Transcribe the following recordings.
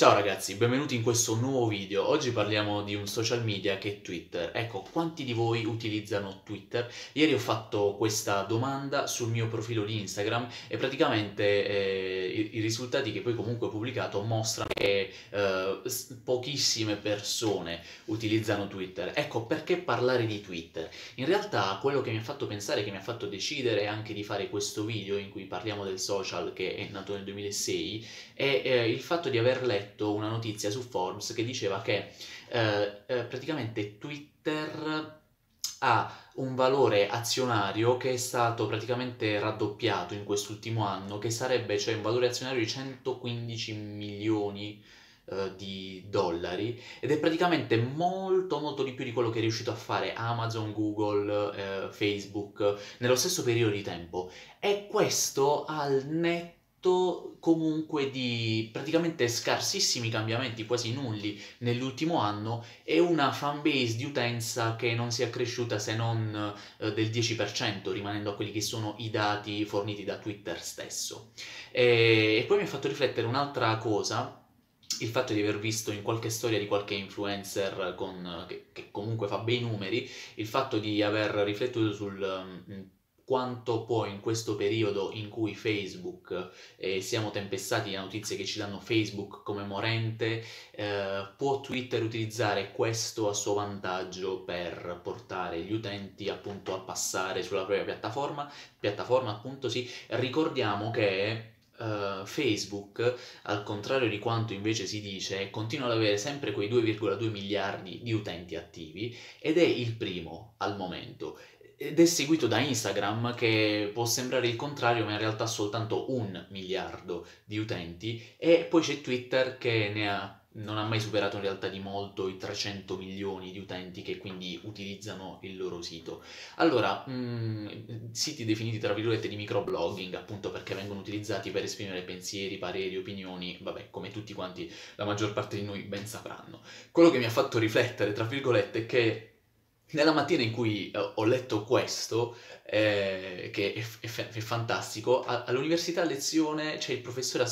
Ciao ragazzi, benvenuti in questo nuovo video. Oggi parliamo di un social media che è Twitter. Ecco, quanti di voi utilizzano Twitter? Ieri ho fatto questa domanda sul mio profilo di Instagram e praticamente eh, i, risultati che poi comunque ho pubblicato mostrano che eh, pochissime persone utilizzano Twitter. Ecco, perché parlare di Twitter? In realtà quello che mi ha fatto pensare, che mi ha fatto decidere anche di fare questo video in cui parliamo del social che è nato nel 2006 è eh, il fatto di aver letto letto una notizia su Forbes che diceva che eh, eh, praticamente Twitter ha un valore azionario che è stato praticamente raddoppiato in quest'ultimo anno, che sarebbe cioè un valore azionario di 115 milioni eh, di dollari ed è praticamente molto molto di più di quello che è riuscito a fare Amazon, Google, eh, Facebook nello stesso periodo di tempo. E questo al netto comunque di praticamente scarsissimi cambiamenti, quasi nulli nell'ultimo anno e una fanbase di utenza che non si è cresciuta se non eh, del 10%, rimanendo a quelli che sono i dati forniti da Twitter stesso. E, e poi mi ha fatto riflettere un'altra cosa, il fatto di aver visto in qualche storia di qualche influencer con, che, che, comunque fa bei numeri, il fatto di aver riflettuto sul um, quanto poi in questo periodo in cui Facebook, eh, siamo tempestati da notizie che ci danno Facebook come morente, eh, può Twitter utilizzare questo a suo vantaggio per portare gli utenti appunto a passare sulla propria piattaforma, piattaforma appunto sì, ricordiamo che Uh, Facebook, al contrario di quanto invece si dice, continua ad avere sempre quei 2,2 miliardi di utenti attivi ed è il primo al momento ed è seguito da Instagram che può sembrare il contrario ma in realtà ha soltanto un miliardo di utenti e poi c'è Twitter che ne ha non ha mai superato in realtà di molto i 300 milioni di utenti che quindi utilizzano il loro sito. Allora, mh, mm, siti definiti tra virgolette di microblogging, appunto perché vengono utilizzati per esprimere pensieri, pareri, opinioni, vabbè, come tutti quanti, la maggior parte di noi ben sapranno. Quello che mi ha fatto riflettere, tra virgolette, è che nella mattina in cui eh, ho letto questo, eh, che è, è, è fantastico, a, all'università a lezione c'è il professore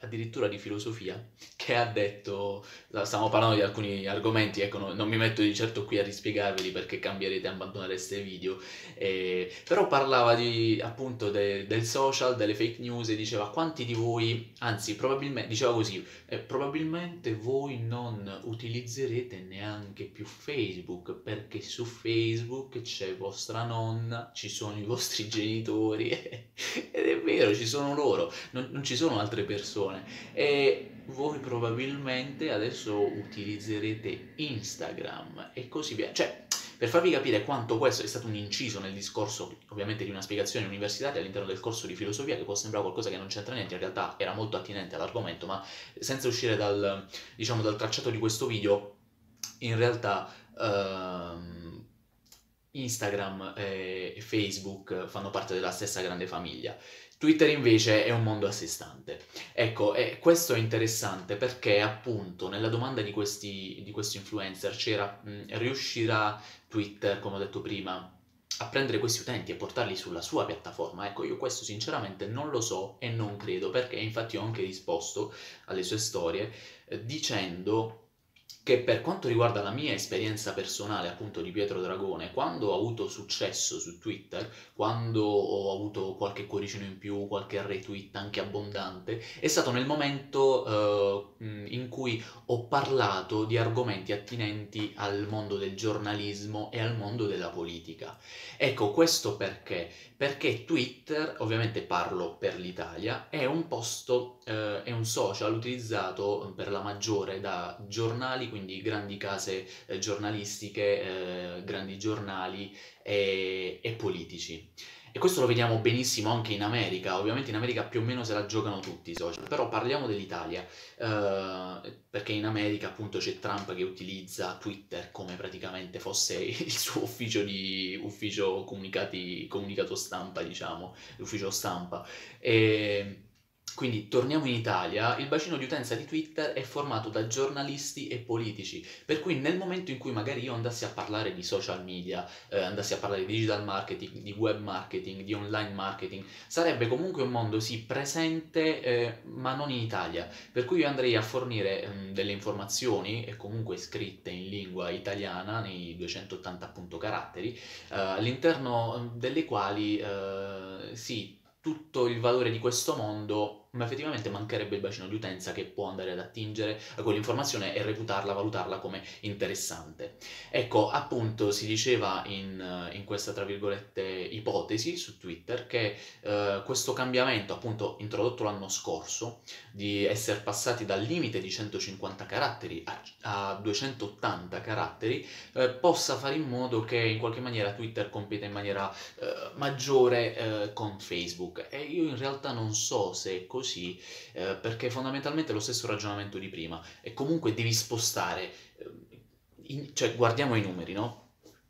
addirittura di filosofia che ha detto, stiamo parlando di alcuni argomenti, ecco, no, non mi metto di certo qui a rispiegarveli perché cambierete e abbandonereste il video, eh, però parlava di, appunto de, del social, delle fake news e diceva quanti di voi, anzi probabilmente, diceva così, eh, probabilmente voi non utilizzerete neanche più Facebook perché su Facebook c'è vostra nonna, ci sono i vostri genitori ed è vero, ci sono loro, non, non ci sono altre persone e voi probabilmente adesso utilizzerete Instagram e così via. Cioè, per farvi capire quanto questo è stato un inciso nel discorso, ovviamente di una spiegazione universitaria all'interno del corso di filosofia, che può sembrare qualcosa che non c'entra niente, in realtà era molto attinente all'argomento, ma senza uscire dal, diciamo, dal tracciato di questo video, in realtà... Ehm, Instagram e Facebook fanno parte della stessa grande famiglia. Twitter invece è un mondo a sé stante. Ecco, e questo è interessante perché appunto nella domanda di questi, di questi influencer c'era mh, riuscirà Twitter, come ho detto prima, a prendere questi utenti e portarli sulla sua piattaforma? Ecco, io questo sinceramente non lo so e non credo perché infatti ho anche risposto alle sue storie eh, dicendo che per quanto riguarda la mia esperienza personale appunto di Pietro Dragone, quando ho avuto successo su Twitter, quando ho avuto qualche cuoricino in più, qualche retweet anche abbondante, è stato nel momento uh, in cui ho parlato di argomenti attinenti al mondo del giornalismo e al mondo della politica. Ecco, questo perché? Perché Twitter, ovviamente parlo per l'Italia, è un posto, uh, è un social utilizzato per la maggiore da giornali, quindi grandi case eh, giornalistiche, eh, grandi giornali e, e politici. E questo lo vediamo benissimo anche in America, ovviamente in America più o meno se la giocano tutti i social, però parliamo dell'Italia, eh, perché in America appunto c'è Trump che utilizza Twitter come praticamente fosse il suo ufficio di ufficio comunicato stampa, diciamo, l'ufficio stampa. E, quindi torniamo in Italia, il bacino di utenza di Twitter è formato da giornalisti e politici, per cui nel momento in cui magari io andassi a parlare di social media, eh, andassi a parlare di digital marketing, di web marketing, di online marketing, sarebbe comunque un mondo sì presente eh, ma non in Italia, per cui io andrei a fornire eh, delle informazioni e comunque scritte in lingua italiana nei 280 appunto caratteri, eh, all'interno delle quali eh, sì tutto il valore di questo mondo ma effettivamente mancherebbe il bacino di utenza che può andare ad attingere a quell'informazione e reputarla, valutarla come interessante. Ecco, appunto, si diceva in, in questa, tra virgolette, ipotesi su Twitter che eh, questo cambiamento, appunto, introdotto l'anno scorso, di essere passati dal limite di 150 caratteri a, a 280 caratteri, eh, possa fare in modo che in qualche maniera Twitter compita in maniera eh, maggiore eh, con Facebook. E io in realtà non so se è così così, eh, perché fondamentalmente è lo stesso ragionamento di prima. E comunque devi spostare, eh, in, cioè guardiamo i numeri, no?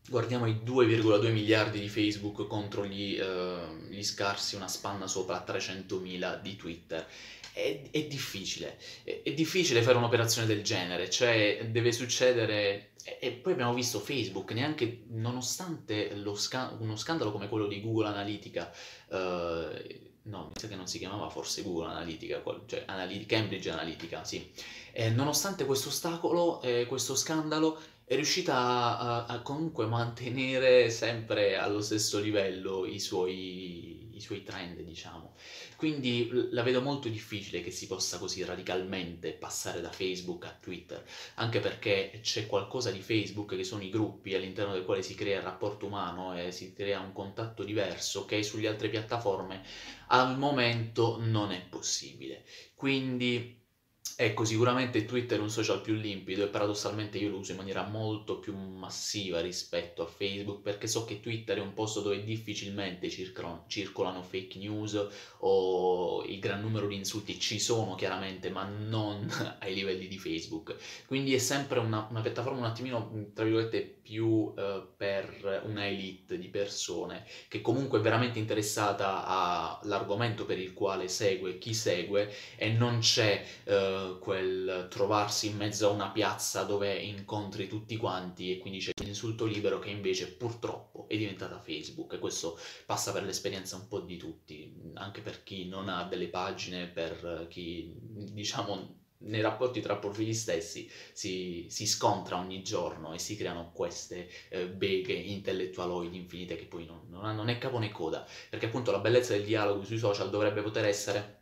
Guardiamo i 2,2 miliardi di Facebook contro gli, uh, gli, scarsi, una spanna sopra 300.000 di Twitter. È, è difficile, è, è, difficile fare un'operazione del genere, cioè deve succedere... E, poi abbiamo visto Facebook, neanche nonostante sca- uno scandalo come quello di Google Analytica, uh, no, mi sa che non si chiamava forse Google Analytica, cioè Cambridge Analytica, sì. E nonostante questo ostacolo, eh, questo scandalo, è riuscita a, a, comunque mantenere sempre allo stesso livello i suoi, i suoi trend, diciamo. Quindi la vedo molto difficile che si possa così radicalmente passare da Facebook a Twitter, anche perché c'è qualcosa di Facebook che sono i gruppi all'interno del quale si crea il rapporto umano e si crea un contatto diverso che sulle altre piattaforme al momento non è possibile. Quindi Ecco, sicuramente Twitter è un social più limpido e paradossalmente io lo uso in maniera molto più massiva rispetto a Facebook perché so che Twitter è un posto dove difficilmente circolano, circolano fake news o il gran numero di insulti ci sono chiaramente ma non ai livelli di Facebook. Quindi è sempre una, una piattaforma un attimino, tra virgolette, più eh, per una elite di persone che comunque è veramente interessata all'argomento per il quale segue chi segue e non c'è... Eh, quel trovarsi in mezzo a una piazza dove incontri tutti quanti e quindi c'è l'insulto libero che invece purtroppo è diventata Facebook. E questo passa per l'esperienza un po' di tutti, anche per chi non ha delle pagine, per chi diciamo nei rapporti tra profili stessi si, si, scontra ogni giorno e si creano queste eh, beghe intellettualoidi infinite che poi non, non hanno né capo né coda, perché appunto la bellezza del dialogo sui social dovrebbe poter essere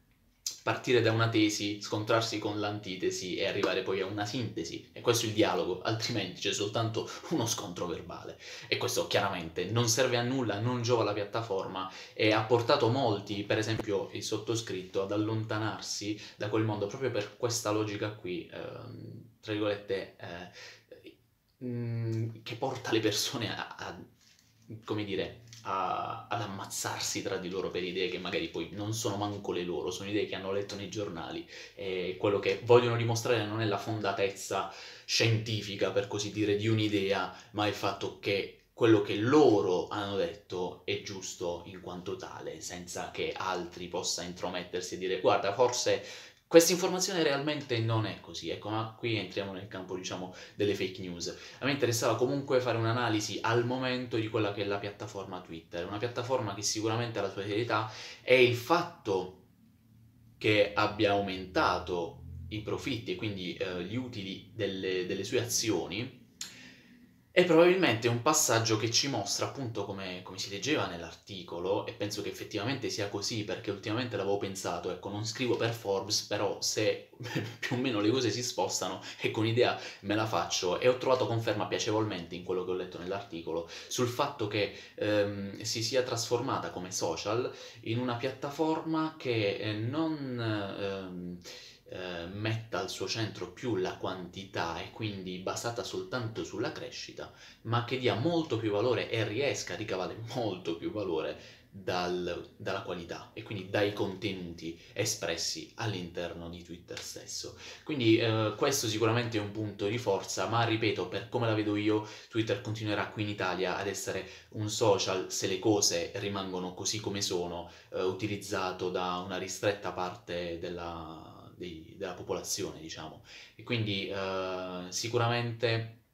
partire da una tesi, scontrarsi con l'antitesi e arrivare poi a una sintesi. E questo è il dialogo, altrimenti c'è soltanto uno scontro verbale. E questo chiaramente non serve a nulla, non giova alla piattaforma e ha portato molti, per esempio il sottoscritto, ad allontanarsi da quel mondo proprio per questa logica qui, ehm, tra virgolette, eh, mm, che porta le persone a, a come dire, a, ad ammazzarsi tra di loro per idee che magari poi non sono manco le loro, sono idee che hanno letto nei giornali. E quello che vogliono dimostrare non è la fondatezza scientifica, per così dire, di un'idea, ma il fatto che quello che loro hanno detto è giusto in quanto tale, senza che altri possa intromettersi e dire guarda, forse questa informazione realmente non è così, ecco, ma qui entriamo nel campo, diciamo, delle fake news. A me interessava comunque fare un'analisi al momento di quella che è la piattaforma Twitter, una piattaforma che sicuramente ha la sua serietà e il fatto che abbia aumentato i profitti e quindi eh, gli utili delle, delle sue azioni è probabilmente un passaggio che ci mostra appunto come, come, si leggeva nell'articolo e penso che effettivamente sia così perché ultimamente l'avevo pensato, ecco non scrivo per Forbes però se più o meno le cose si spostano e con idea me la faccio. E ho trovato conferma piacevolmente in quello che ho letto nell'articolo sul fatto che ehm, si sia trasformata come social in una piattaforma che eh, non... Ehm, eh, metta al suo centro più la quantità e quindi basata soltanto sulla crescita, ma che dia molto più valore e riesca a ricavare molto più valore dal, dalla qualità e quindi dai contenuti espressi all'interno di Twitter stesso. Quindi eh, questo sicuramente è un punto di forza, ma ripeto, per come la vedo io, Twitter continuerà qui in Italia ad essere un social se le cose rimangono così come sono, eh, utilizzato da una ristretta parte della, dei, della popolazione, diciamo. E quindi eh, sicuramente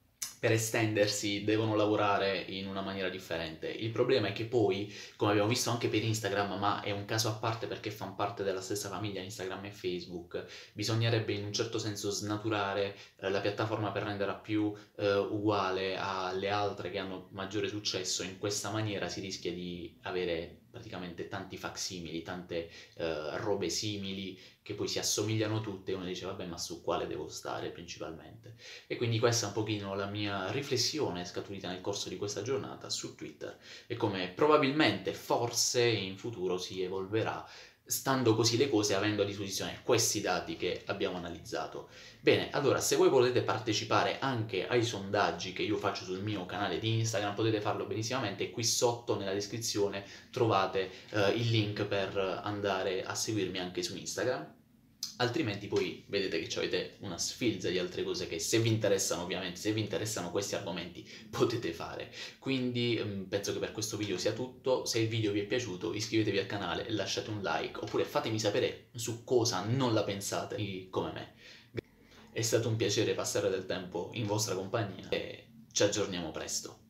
per estendersi devono lavorare in una maniera differente. Il problema è che poi, come abbiamo visto anche per Instagram, ma è un caso a parte perché fanno parte della stessa famiglia Instagram e Facebook, bisognerebbe in un certo senso snaturare eh, la piattaforma per renderla più eh, uguale alle altre che hanno maggiore successo. In questa maniera si rischia di avere praticamente tanti facsimili, tante eh, robe simili che poi si assomigliano tutte e uno dice vabbè ma su quale devo stare principalmente. E quindi questa è un pochino la mia riflessione scaturita nel corso di questa giornata su Twitter e come probabilmente forse in futuro si evolverà stando così le cose avendo a disposizione questi dati che abbiamo analizzato. Bene, allora se voi volete partecipare anche ai sondaggi che io faccio sul mio canale di Instagram potete farlo benissimamente, qui sotto nella descrizione trovate eh, il link per andare a seguirmi anche su Instagram altrimenti poi vedete che avete una sfilza di altre cose che se vi interessano ovviamente, se vi interessano questi argomenti potete fare. Quindi mm, penso che per questo video sia tutto, se il video vi è piaciuto iscrivetevi al canale e lasciate un like oppure fatemi sapere su cosa non la pensate come me. È stato un piacere passare del tempo in vostra compagnia e ci aggiorniamo presto.